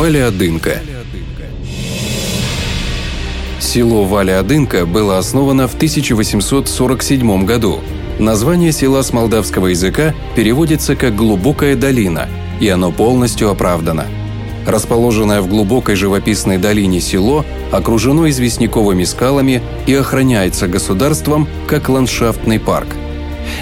Валя-Адынка Село Валя-Адынка было основано в 1847 году. Название села с молдавского языка переводится как «глубокая долина», и оно полностью оправдано. Расположенное в глубокой живописной долине село окружено известняковыми скалами и охраняется государством как ландшафтный парк.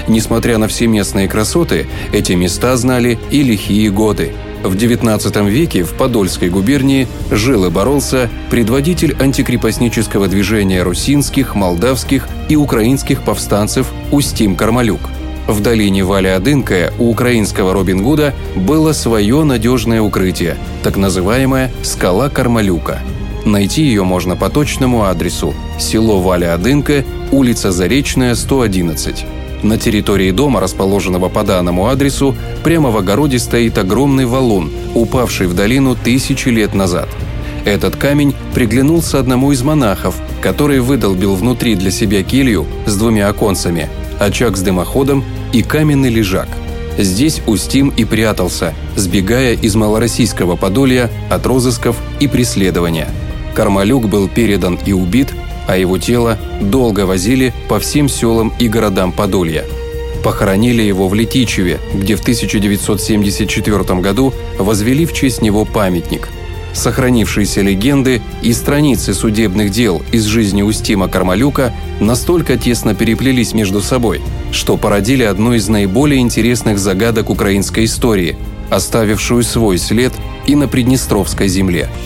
Несмотря на все местные красоты, эти места знали и лихие годы – в XIX веке в Подольской губернии жил и боролся предводитель антикрепостнического движения русинских, молдавских и украинских повстанцев Устим Кармалюк. В долине Валя-Адынкая у украинского Робин Гуда было свое надежное укрытие, так называемая «Скала Кармалюка». Найти ее можно по точному адресу – село Валя-Адынка, улица Заречная, 111. На территории дома, расположенного по данному адресу, прямо в огороде стоит огромный валун, упавший в долину тысячи лет назад. Этот камень приглянулся одному из монахов, который выдолбил внутри для себя келью с двумя оконцами, очаг с дымоходом и каменный лежак. Здесь Устим и прятался, сбегая из малороссийского Подолья от розысков и преследования. Кармалюк был передан и убит а его тело долго возили по всем селам и городам Подолья. Похоронили его в Летичеве, где в 1974 году возвели в честь него памятник. Сохранившиеся легенды и страницы судебных дел из жизни Устима Кармалюка настолько тесно переплелись между собой, что породили одну из наиболее интересных загадок украинской истории, оставившую свой след и на Приднестровской земле –